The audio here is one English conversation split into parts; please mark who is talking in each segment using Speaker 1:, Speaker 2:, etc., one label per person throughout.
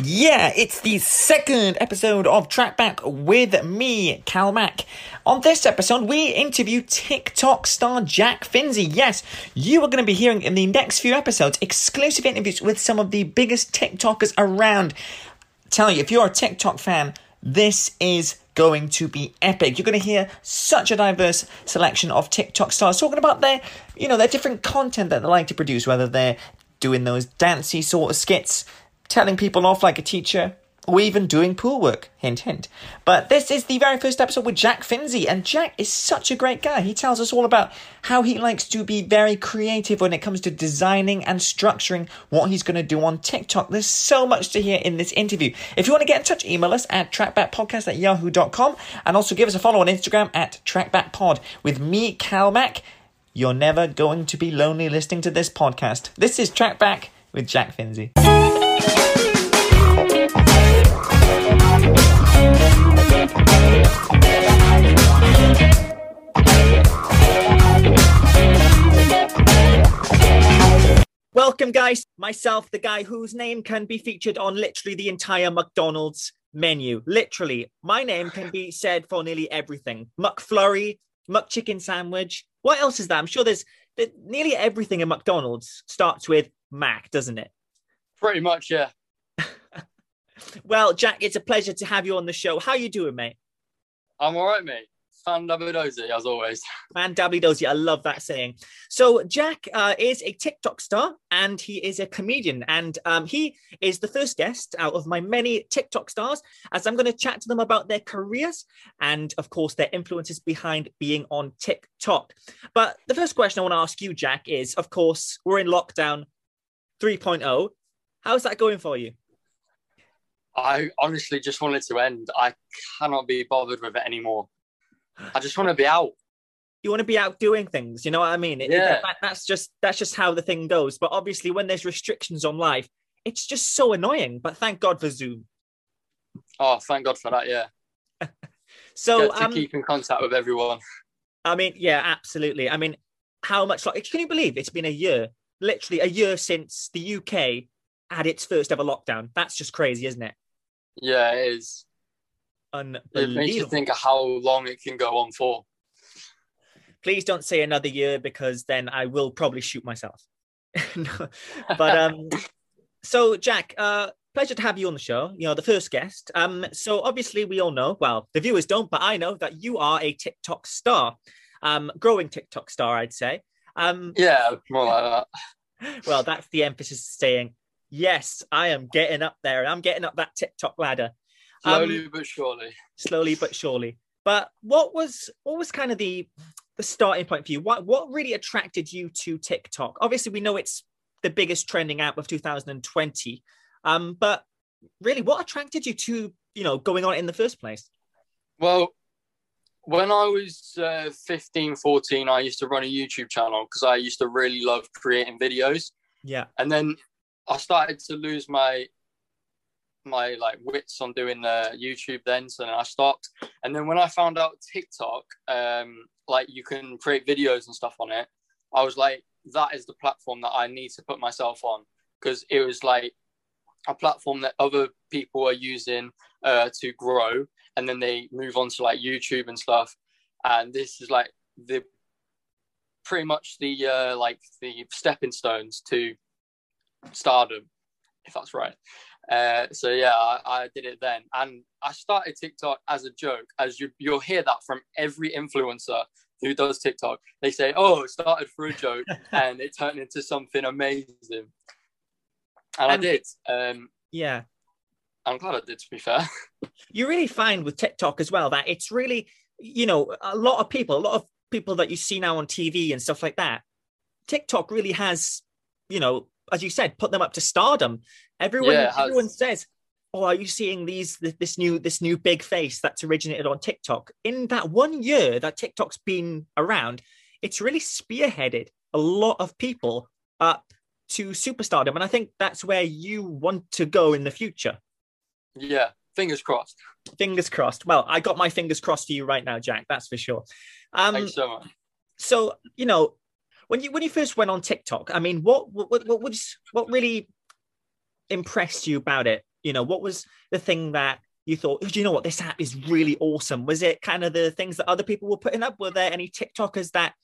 Speaker 1: Yeah, it's the second episode of Track Back with me, Cal Mack. On this episode, we interview TikTok star Jack Finzy. Yes, you are going to be hearing in the next few episodes exclusive interviews with some of the biggest TikTokers around. Tell you, if you're a TikTok fan, this is going to be epic. You're going to hear such a diverse selection of TikTok stars talking about their, you know, their different content that they like to produce, whether they're doing those dancey sort of skits telling people off like a teacher, or even doing pool work. Hint, hint. But this is the very first episode with Jack Finzy, and Jack is such a great guy. He tells us all about how he likes to be very creative when it comes to designing and structuring what he's going to do on TikTok. There's so much to hear in this interview. If you want to get in touch, email us at trackbackpodcast at yahoo.com and also give us a follow on Instagram at trackbackpod. With me, Cal Mack, you're never going to be lonely listening to this podcast. This is Trackback with Jack Finzy. Welcome, guys. Myself, the guy whose name can be featured on literally the entire McDonald's menu. Literally, my name can be said for nearly everything. McFlurry, McChicken sandwich. What else is that? I'm sure there's, nearly everything in McDonald's starts with Mac, doesn't it?
Speaker 2: Pretty much, yeah.
Speaker 1: well, Jack, it's a pleasure to have you on the show. How you doing, mate?
Speaker 2: I'm all right, mate. Fan dozy as always.
Speaker 1: Fan dozy. I love that saying. So Jack uh, is a TikTok star and he is a comedian. And um, he is the first guest out of my many TikTok stars as I'm going to chat to them about their careers and, of course, their influences behind being on TikTok. But the first question I want to ask you, Jack, is, of course, we're in lockdown 3.0. How's that going for you?
Speaker 2: I honestly just wanted to end. I cannot be bothered with it anymore. I just want to be out.
Speaker 1: You want to be out doing things, you know what I mean? It,
Speaker 2: yeah.
Speaker 1: That, that's just that's just how the thing goes. But obviously, when there's restrictions on life, it's just so annoying. But thank God for Zoom.
Speaker 2: Oh, thank God for that. Yeah.
Speaker 1: so
Speaker 2: to um, keep in contact with everyone.
Speaker 1: I mean, yeah, absolutely. I mean, how much like can you believe it's been a year, literally a year since the UK had its first ever lockdown? That's just crazy, isn't it?
Speaker 2: Yeah, it is. It makes you think of how long it can go on for.
Speaker 1: Please don't say another year because then I will probably shoot myself. but um, so Jack, uh, pleasure to have you on the show. You know, the first guest. Um, so obviously we all know, well, the viewers don't, but I know that you are a TikTok star, um, growing TikTok star, I'd say. Um,
Speaker 2: yeah, more like that.
Speaker 1: well, that's the emphasis saying, yes, I am getting up there and I'm getting up that TikTok ladder.
Speaker 2: Slowly um, but surely.
Speaker 1: Slowly but surely. But what was what was kind of the the starting point for you? What what really attracted you to TikTok? Obviously, we know it's the biggest trending app of 2020. Um, but really, what attracted you to you know going on in the first place?
Speaker 2: Well, when I was uh, 15, 14, I used to run a YouTube channel because I used to really love creating videos.
Speaker 1: Yeah.
Speaker 2: And then I started to lose my my like wits on doing uh, YouTube then, so then I stopped. And then when I found out TikTok, um, like you can create videos and stuff on it, I was like, that is the platform that I need to put myself on because it was like a platform that other people are using uh, to grow, and then they move on to like YouTube and stuff. And this is like the pretty much the uh, like the stepping stones to stardom, if that's right. Uh, so yeah, I, I, did it then, and I started TikTok as a joke. As you you'll hear that from every influencer who does TikTok. They say, "Oh, it started for a joke, and it turned into something amazing." And, and I did. Um,
Speaker 1: yeah,
Speaker 2: I'm glad I did. To be fair,
Speaker 1: you really find with TikTok as well that it's really, you know, a lot of people, a lot of people that you see now on TV and stuff like that. TikTok really has, you know, as you said, put them up to stardom. Everyone, yeah, everyone says, "Oh, are you seeing these this new this new big face that's originated on TikTok?" In that one year that TikTok's been around, it's really spearheaded a lot of people up to superstardom, and I think that's where you want to go in the future.
Speaker 2: Yeah, fingers crossed.
Speaker 1: Fingers crossed. Well, I got my fingers crossed for you right now, Jack. That's for sure.
Speaker 2: Um, Thanks so much.
Speaker 1: So you know, when you when you first went on TikTok, I mean, what what what what, what really impressed you about it? You know, what was the thing that you thought, do you know what, this app is really awesome? Was it kind of the things that other people were putting up? Were there any TikTokers that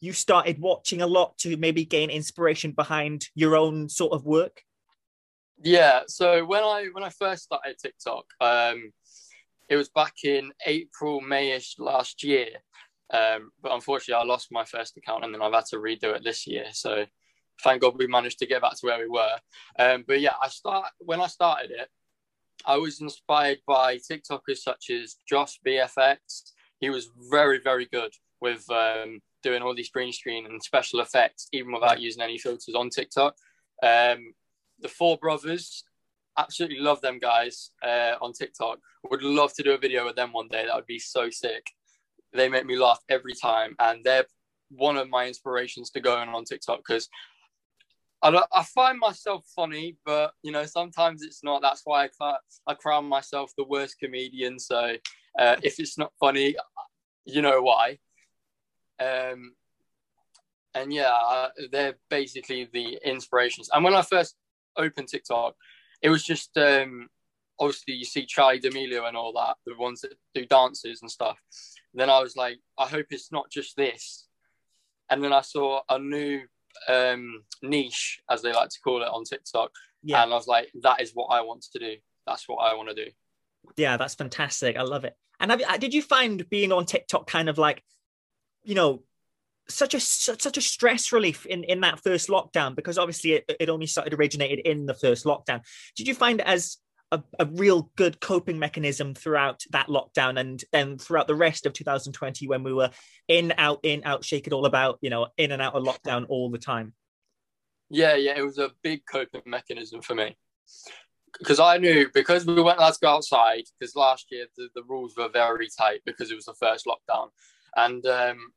Speaker 1: you started watching a lot to maybe gain inspiration behind your own sort of work?
Speaker 2: Yeah. So when I when I first started TikTok, um, it was back in April, Mayish last year. Um, but unfortunately, I lost my first account, and then I've had to redo it this year. So thank God we managed to get back to where we were. Um, but yeah, I start when I started it, I was inspired by TikTokers such as Josh BFX. He was very very good with um, doing all these green screen and special effects, even without using any filters on TikTok. Um, the four brothers, absolutely love them guys uh, on TikTok. Would love to do a video with them one day. That would be so sick. They make me laugh every time, and they're one of my inspirations to going on TikTok because I, I find myself funny, but you know sometimes it's not. That's why I I crown myself the worst comedian. So uh, if it's not funny, you know why. Um, and yeah, uh, they're basically the inspirations. And when I first opened TikTok, it was just um, obviously you see Charli D'Amelio and all that, the ones that do dances and stuff. Then I was like, I hope it's not just this. And then I saw a new um, niche, as they like to call it on TikTok. Yeah. And I was like, that is what I want to do. That's what I want to do.
Speaker 1: Yeah, that's fantastic. I love it. And have, did you find being on TikTok kind of like you know, such a such a stress relief in in that first lockdown because obviously it, it only started originated in the first lockdown. Did you find it as a, a, real good coping mechanism throughout that lockdown and then throughout the rest of 2020 when we were in out in out shake it all about you know in and out of lockdown all the time.
Speaker 2: Yeah yeah it was a big coping mechanism for me. Because i knew because we weren't allowed to go outside because last year the, the rules were very tight because it was the first lockdown. And um,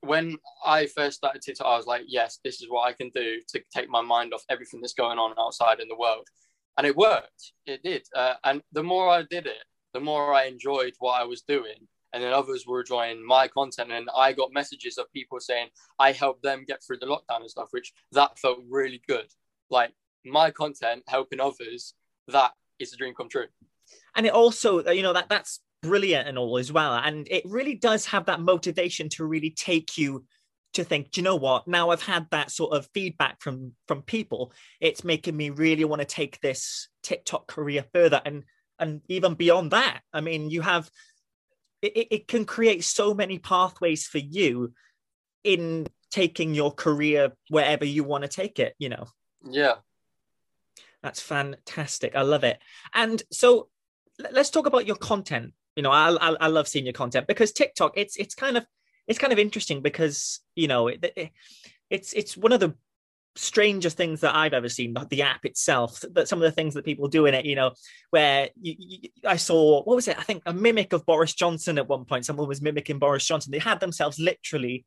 Speaker 2: when I first started TikTok, I was like, yes, this is what I can do to take my mind off everything that's going on outside in the world. And it worked. It did. Uh, and the more I did it, the more I enjoyed what I was doing. And then others were enjoying my content. And I got messages of people saying I helped them get through the lockdown and stuff, which that felt really good. Like my content helping others, that is a dream come true.
Speaker 1: And it also, you know, that that's brilliant and all as well. And it really does have that motivation to really take you to think, do you know what? Now I've had that sort of feedback from from people, it's making me really want to take this TikTok career further and and even beyond that. I mean, you have it, it can create so many pathways for you in taking your career wherever you want to take it, you know.
Speaker 2: Yeah.
Speaker 1: That's fantastic. I love it. And so let's talk about your content you know I, I, I love seeing your content because tiktok it's it's kind of it's kind of interesting because you know it, it, it's it's one of the strangest things that I've ever seen. The app itself, that some of the things that people do in it, you know, where you, you, I saw what was it? I think a mimic of Boris Johnson at one point. Someone was mimicking Boris Johnson. They had themselves literally.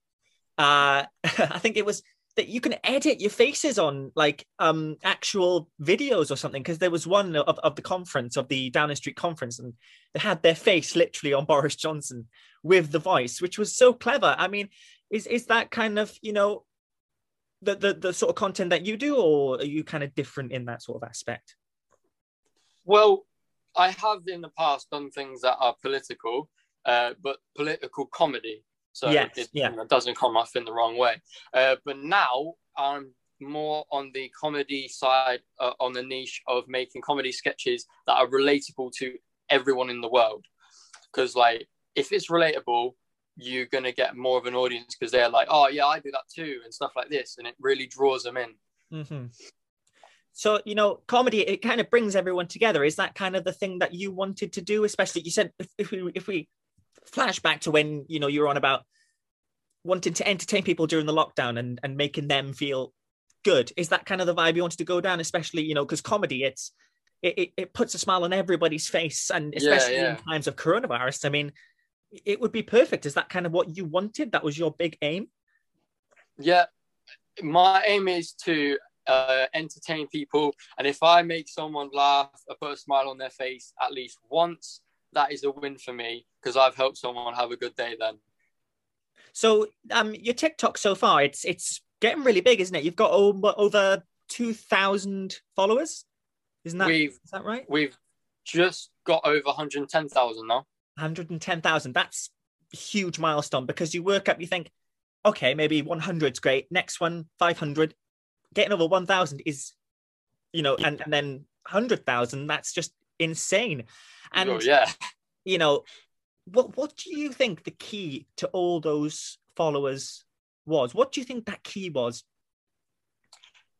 Speaker 1: Uh, I think it was that you can edit your faces on like um actual videos or something because there was one of, of the conference of the Downing Street conference and they had their face literally on Boris Johnson with the voice which was so clever. I mean is is that kind of you know the the, the sort of content that you do or are you kind of different in that sort of aspect?
Speaker 2: Well I have in the past done things that are political uh, but political comedy so yes, it yeah. you know, doesn't come off in the wrong way. Uh, but now I'm more on the comedy side, uh, on the niche of making comedy sketches that are relatable to everyone in the world. Because like, if it's relatable, you're gonna get more of an audience because they're like, oh yeah, I do that too, and stuff like this, and it really draws them in.
Speaker 1: Mm-hmm. So you know, comedy it kind of brings everyone together. Is that kind of the thing that you wanted to do? Especially you said if, if we if we flashback to when you know you were on about wanting to entertain people during the lockdown and and making them feel good. Is that kind of the vibe you wanted to go down especially you know because comedy it's it, it, it, puts a smile on everybody's face and especially yeah, yeah. in times of coronavirus. I mean it would be perfect. Is that kind of what you wanted? That was your big aim?
Speaker 2: Yeah. My aim is to uh, entertain people and if i make someone laugh or put a smile on their face at least once that is a win for me because I've helped someone have a good day then.
Speaker 1: So um your TikTok so far, it's it's getting really big, isn't it? You've got over, over two thousand followers. Isn't that
Speaker 2: we've
Speaker 1: is that right?
Speaker 2: we've just got over 110,000 now.
Speaker 1: 110,000. That's a huge milestone because you work up, you think, okay, maybe 100 is great. Next one, 500. Getting over 1,000 is, you know, and, and then 100,000, that's just insane. And,
Speaker 2: oh, yeah.
Speaker 1: you know, what, what do you think the key to all those followers was? What do you think that key was?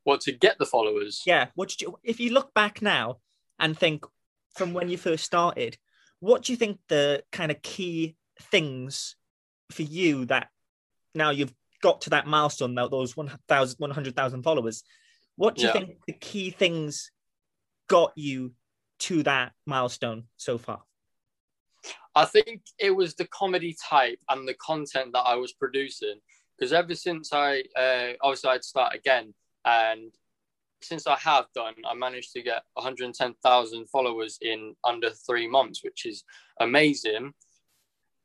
Speaker 2: What to get the followers?
Speaker 1: Yeah. What did you, if you look back now and think from when you first started, what do you think the kind of key things for you that now you've got to that milestone now those 1,000 100,000 followers what do you
Speaker 2: Yeah.
Speaker 1: think the key things got you to that milestone so far
Speaker 2: I think it was the comedy type and the content that I was producing. Because ever since I, uh, obviously, I'd start again. And since I have done, I managed to get 110,000 followers in under three months, which is amazing.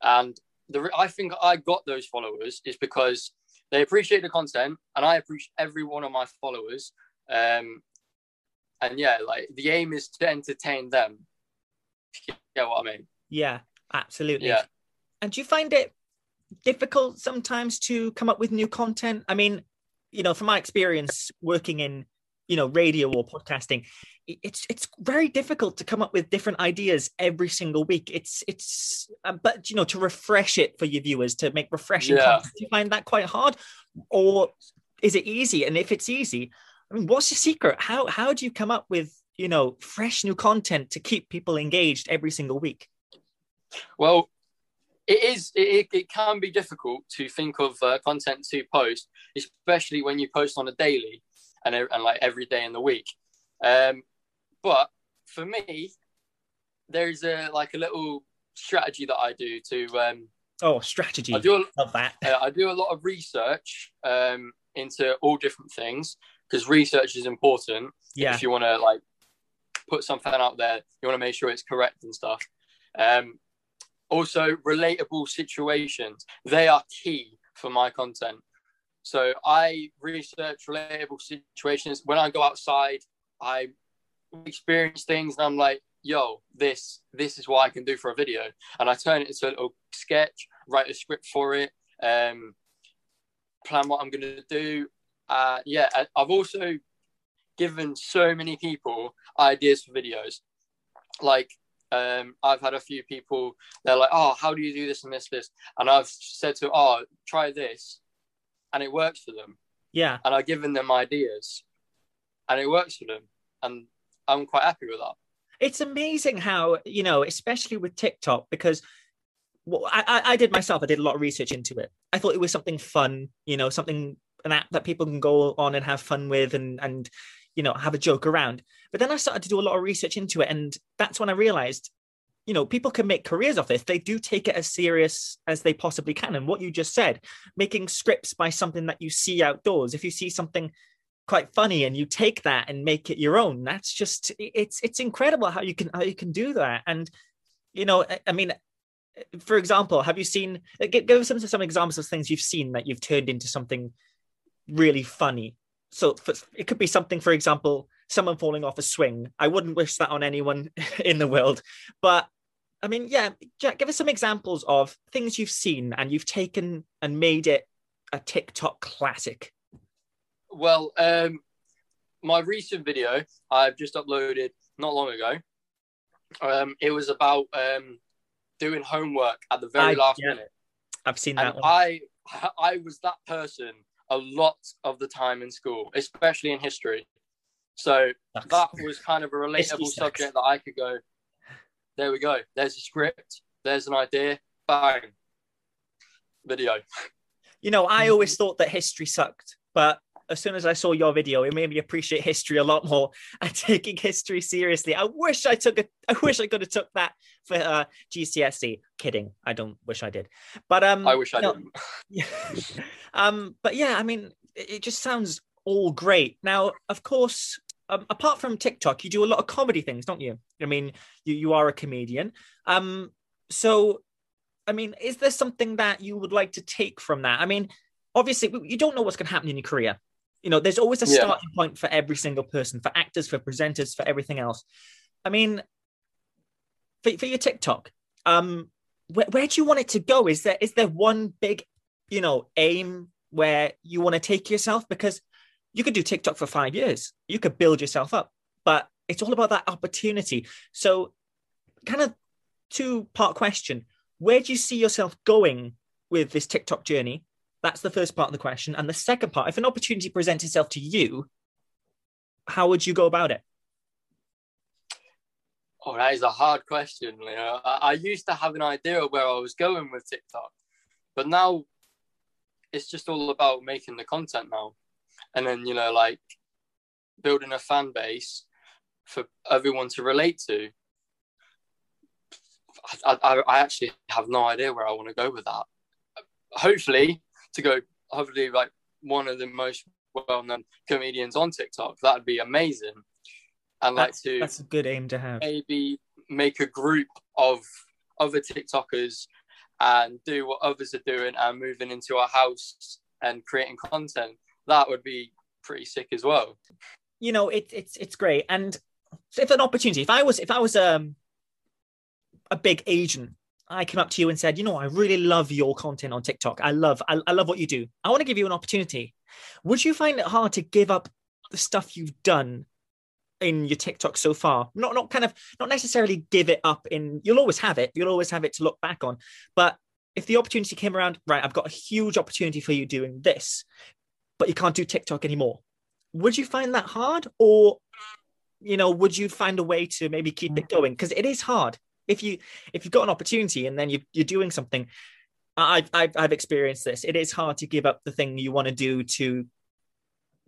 Speaker 2: And the I think I got those followers is because they appreciate the content, and I appreciate every one of my followers. Um, and yeah, like the aim is to entertain them. you get what I mean?
Speaker 1: yeah absolutely
Speaker 2: Yeah.
Speaker 1: and do you find it difficult sometimes to come up with new content i mean you know from my experience working in you know radio or podcasting it's it's very difficult to come up with different ideas every single week it's it's uh, but you know to refresh it for your viewers to make refreshing
Speaker 2: Yeah.
Speaker 1: content do you find that quite hard or is it easy and if it's easy i mean what's your secret how how do you come up with you know fresh new content to keep people engaged every single week
Speaker 2: Well, it is. It, it- can be difficult to think of uh, content to post, especially when you post on a daily and and like every day in the week. Um, but for me, there's a like a little strategy that I do to. Um,
Speaker 1: oh strategy
Speaker 2: I do. A,
Speaker 1: love that
Speaker 2: uh, I do a lot of research um, into all different things because research is important
Speaker 1: yeah.
Speaker 2: if you want to like put something out there you want to make sure it's correct and stuff. Um also relatable situations they are key for my content. So i research relatable situations. When i go outside i experience things and i'm like yo this this is what i can do for a video. And i turn it into a little sketch write a script for it um plan what i'm going to do uh yeah i've also given so many people ideas for videos. Like um, I've had a few people, they're like, "Oh, how do you do this and this, this?" And I've said to, "Oh, try this," and it works for them.
Speaker 1: yeah
Speaker 2: And I've given them ideas, and it works for them, and I'm quite happy with that.
Speaker 1: it's amazing how you know especially with tiktok because well, I I did myself i did a lot of research into it i thought it was something fun you know something an app that people can go on and have fun with and and you know have a joke around. But then i started to do a lot of research into it and that's when i realized you know people can make careers off this. They do take it as serious as they possibly can. And what you just said making scripts by something that you see outdoors. If you see something quite funny and you take that and make it your own that's just it's it's incredible how you can how you can do that. And you know i, I mean for example have you seen give, give some some examples of things you've seen that you've turned into something really funny so for, it could be something for example someone falling off a swing i wouldn't wish that on anyone in the world but i mean yeah jack give us some examples of things you've seen and you've taken and made it a tiktok classic
Speaker 2: Well, um, my recent video I've just uploaded not long ago. Um, it was about um, doing homework at the very
Speaker 1: I-
Speaker 2: last
Speaker 1: yeah.
Speaker 2: minute.
Speaker 1: i've seen that
Speaker 2: I I was that person a lot of the time in school, especially in history. So
Speaker 1: Sucks.
Speaker 2: that was kind of a relatable subject that I could go. There we go. There's a script. There's an idea. Bang. Video.
Speaker 1: You know, I always thought that history sucked, but as soon as I saw your video, it made me appreciate history a lot more and taking history seriously. I wish I took it. I wish I could have took that for uh, GCSE. Kidding. I don't wish I did. But um,
Speaker 2: I wish I
Speaker 1: no,
Speaker 2: didn't.
Speaker 1: yeah. um, but yeah, I mean, it it just sounds all great. Now, of course, um, apart from TikTok, you do a lot of comedy things, don't you? I mean, you you are a comedian. Um, so, I mean, is there something that you would like to take from that? I mean, obviously, you don't know what's going to happen in your career. You know, there's always a
Speaker 2: Yeah.
Speaker 1: starting point for every single person, for actors, for presenters, for everything else. I mean, for, for your TikTok, um, where, where do you want it to go? Is there is there one big, you know, aim where you want to take yourself? Because you could do TikTok for five years, you could build yourself up, but it's all about that opportunity. So, kind of two part question: Where do you see yourself going with this TikTok journey? That's the first part of the question, and the second part: If an opportunity presents itself to you, how would you go about it?
Speaker 2: Oh, that is a hard question. You know, I, I used to have an idea of where I was going with TikTok, but now it's just all about making the content now, and then you know, like building a fan base for everyone to relate to. I, I, I actually have no idea where I want to go with that. Hopefully, to go, hopefully, like one of the most well-known comedians on TikTok. That'd be amazing. And like
Speaker 1: That's,
Speaker 2: to
Speaker 1: that's a good aim to have.
Speaker 2: maybe make a group of other TikTokers and do what others are doing and moving into our house and creating content. That would be pretty sick as well.
Speaker 1: you know it, it's it's great and if an opportunity if i was if i was um a big agent i came up to you and said you know i really love your content on tiktok. I love i, I love what you do. I want to give you an opportunity. Would you find it hard to give up the stuff you've done in your tiktok so far? Not not kind of not necessarily give it up in you'll always have it. You'll always have it to look back on. But if the opportunity came around right i've got a huge opportunity for you doing this but you can't do tiktok anymore. Would you find that hard? Or you know would you find a way to maybe keep it mm. going? Because it is hard if you if you've got an opportunity and then you, you're doing something I've, I've i've experienced this it is hard to give up the thing you want to do to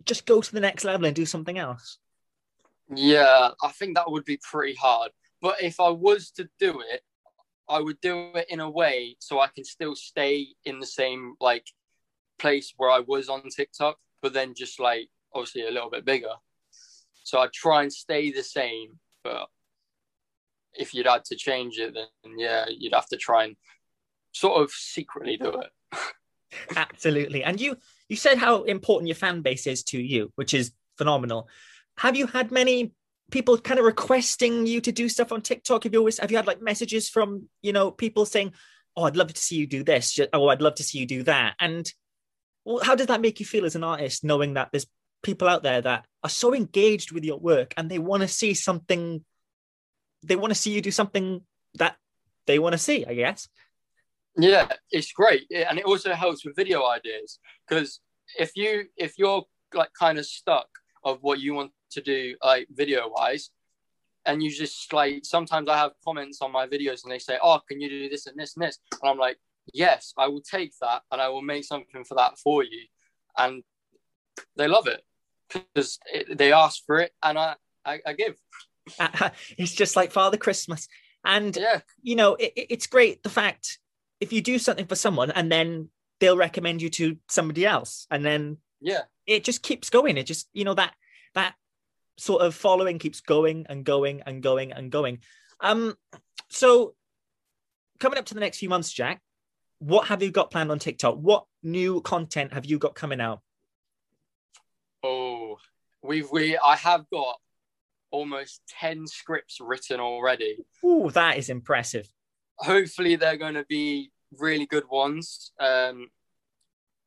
Speaker 1: just go to the next level and do something else
Speaker 2: Yeah, I think that would be pretty hard. But if I was to do it, I would do it in a way so I can still stay in the same like place where I was on TikTok, but then just like obviously a little bit bigger. So I'd try and stay the same, but if you'd had to change it, then yeah, you'd have to try and sort of secretly do it.
Speaker 1: absolutely. And you you said how important your fan base is to you which is phenomenal. Have you had many people kind of requesting you to do stuff on tiktok? Have you always have you had like messages from you know people saying oh i'd love to see you do this. Oh i'd love to see you do that. And well how does that make you feel as an artist knowing that there's people out there that are so engaged with your work and they want to see something they want to see you do something that they want to see i guess
Speaker 2: Yeah, it's great, and it also helps with video ideas because if you if you're like kind of stuck of what you want to do like video wise, and you just like sometimes I have comments on my videos and they say, "Oh, can you do this and this and this?" and I'm like, "Yes, I will take that and I will make something for that for you," and they love it because they ask for it and I I, I give.
Speaker 1: it's just like father christmas. And
Speaker 2: Yeah,
Speaker 1: you know it, it- it's great the fact if you do something for someone and then they'll recommend you to somebody else and then
Speaker 2: yeah,
Speaker 1: it just keeps going. It just you know that that sort of following keeps going and going and going and going. Um so coming up to the next few months jack what have you got planned on tiktok? What new content have you got coming out?
Speaker 2: Oh, we've we I have got almost ten scripts written already.
Speaker 1: Ooh, that is impressive
Speaker 2: Hopefully, they're going to be really good ones um,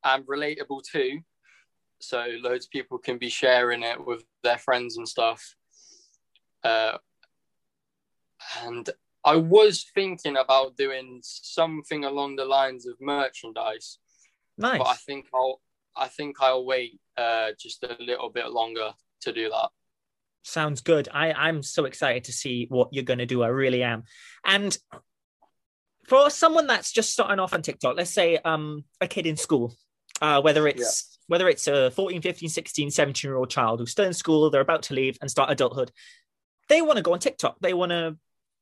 Speaker 2: and relatable too. So loads of people can be sharing it with their friends and stuff. Uh, and I was thinking about doing something along the lines of merchandise,
Speaker 1: nice
Speaker 2: but I think I'll I think I'll wait uh, just a little bit longer to do that.
Speaker 1: Sounds good. I I'm so excited to see what you're going to do. I really am. And for someone that's just starting off on TikTok, let's say um a kid in school, uh, whether it's whether it's a 14, 15, 16, 17 year old child who's still in school, they're about to leave and start adulthood. They want to go on TikTok. They want to,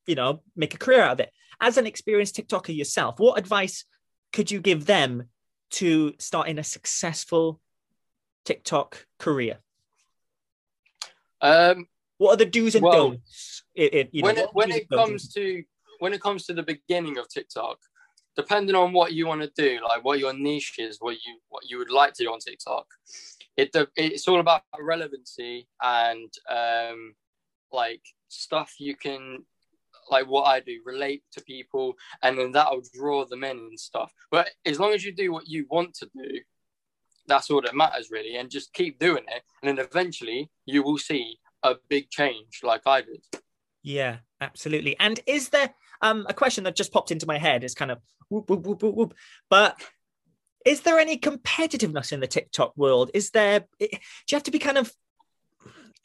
Speaker 1: you know, make a career out of it. As an experienced TikToker yourself, what advice could you give them to starting a successful TikTok career?
Speaker 2: Um,
Speaker 1: What are the do's and
Speaker 2: Well,
Speaker 1: don'ts? It, it, you know,
Speaker 2: when it when it comes to when it comes to the beginning of TikTok, depending on what you want to do, like what your niche is, what you what you would like to do on TikTok, it it's all about relevancy and um, like stuff you can like what I do, relate to people, and then that'll draw them in and stuff. But as long as you do what you want to do, that's all that matters really, and just keep doing it, and then eventually you will see a big change, like I did.
Speaker 1: Yeah, absolutely. And is there um, a question that just popped into my head? Is kind of whoop whoop whoop whoop whoop, but is there any competitiveness in the TikTok world? Is there? Do you have to be kind of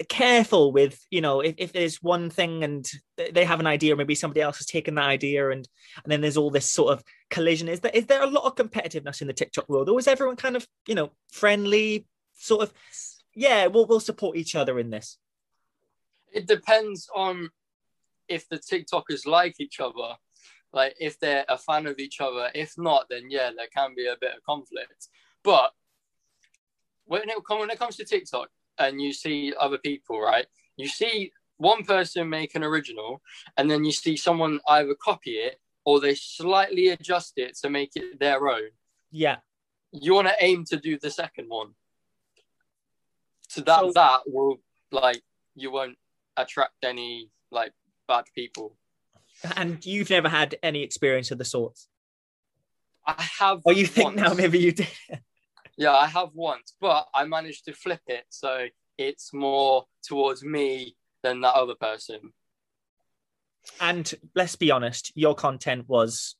Speaker 1: careful with you know if, if there's one thing and they have an idea maybe somebody else has taken that idea and and then there's all this sort of collision is there is there a lot of competitiveness in the tiktok world? Or is everyone kind of you know friendly sort of? Yeah we'll, we'll support each other in this.
Speaker 2: It depends on if the tiktokers like each other like if they're a fan of each other. If not then yeah there can be a bit of conflict. But when it, when it comes to tiktok and you see other people, right? You see one person make an original, and then you see someone either copy it or they slightly adjust it to make it their own.
Speaker 1: Yeah.
Speaker 2: You want to aim to do the second one. So that so, that will like you won't attract any like bad people.
Speaker 1: And you've never had any experience of the sorts.
Speaker 2: I have.
Speaker 1: Or you think once. now maybe you did.
Speaker 2: Yeah, I have once, but I managed to flip it so it's more towards me than that other person.
Speaker 1: And let's be honest, your content was,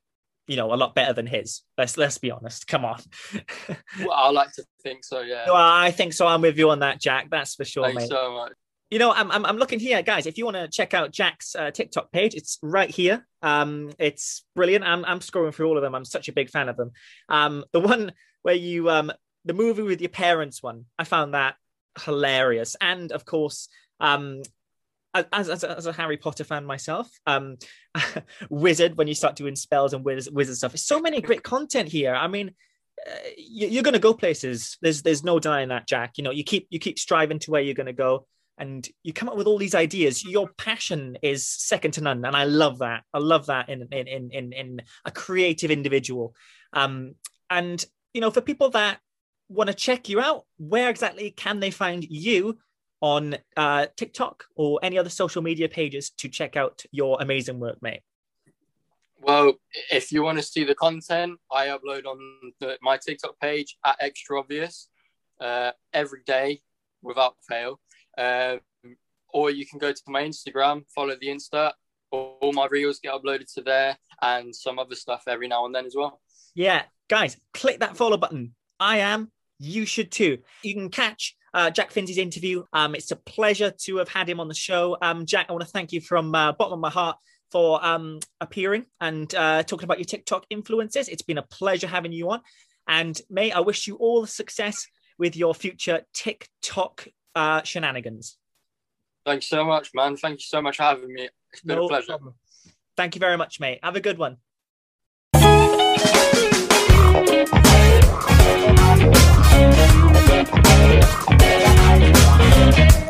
Speaker 1: you know, a lot better than his. Let's let's be honest. Come on.
Speaker 2: well, I like to think so. Yeah.
Speaker 1: Well, I think so. I'm with you on that, Jack. That's for sure,
Speaker 2: Thanks
Speaker 1: mate.
Speaker 2: so much.
Speaker 1: You know, I'm, I'm, I'm looking here, guys. If you want to check out Jack's uh, TikTok page, it's right here. Um, it's brilliant. I'm, I'm scrolling through all of them. I'm such a big fan of them. Um, the one where you um the movie with your parents one. I found that hilarious, and of course, um, as, as, as, a Harry Potter fan myself, um, wizard when you start doing spells and wizard, wizard stuff. So many great content here. I mean, uh, you, are going to go places. There's there's no denying that, Jack. You know, you keep you keep striving to where you're going to go, and you come up with all these ideas. Your passion is second to none, and I love that. I love that in in in in, in a creative individual. Um, and you know, for people that want to check you out, where exactly can they find you on uh, TikTok or any other social media pages to check out your amazing work, mate?
Speaker 2: Well, if you want to see the content, I upload on the, my TikTok page at Extra Obvious uh, every day without fail. Um, or you can go to my Instagram, follow the Insta. All my reels get uploaded to there and some other stuff every now and then as well.
Speaker 1: Yeah, guys, click that follow button. I am you should too. You can catch uh, Jack Finzy's interview. Um, it's a pleasure to have had him on the show. Um, Jack, I want to thank you from uh, bottom of my heart for um, appearing and uh, talking about your TikTok influences. It's been a pleasure having you on. And May, I wish you all the success with your future TikTok uh, shenanigans.
Speaker 2: Thanks so much, man. Thank you so much for having me. It's been no a pleasure. Problem.
Speaker 1: Thank you very much, mate. Have a good one. Thank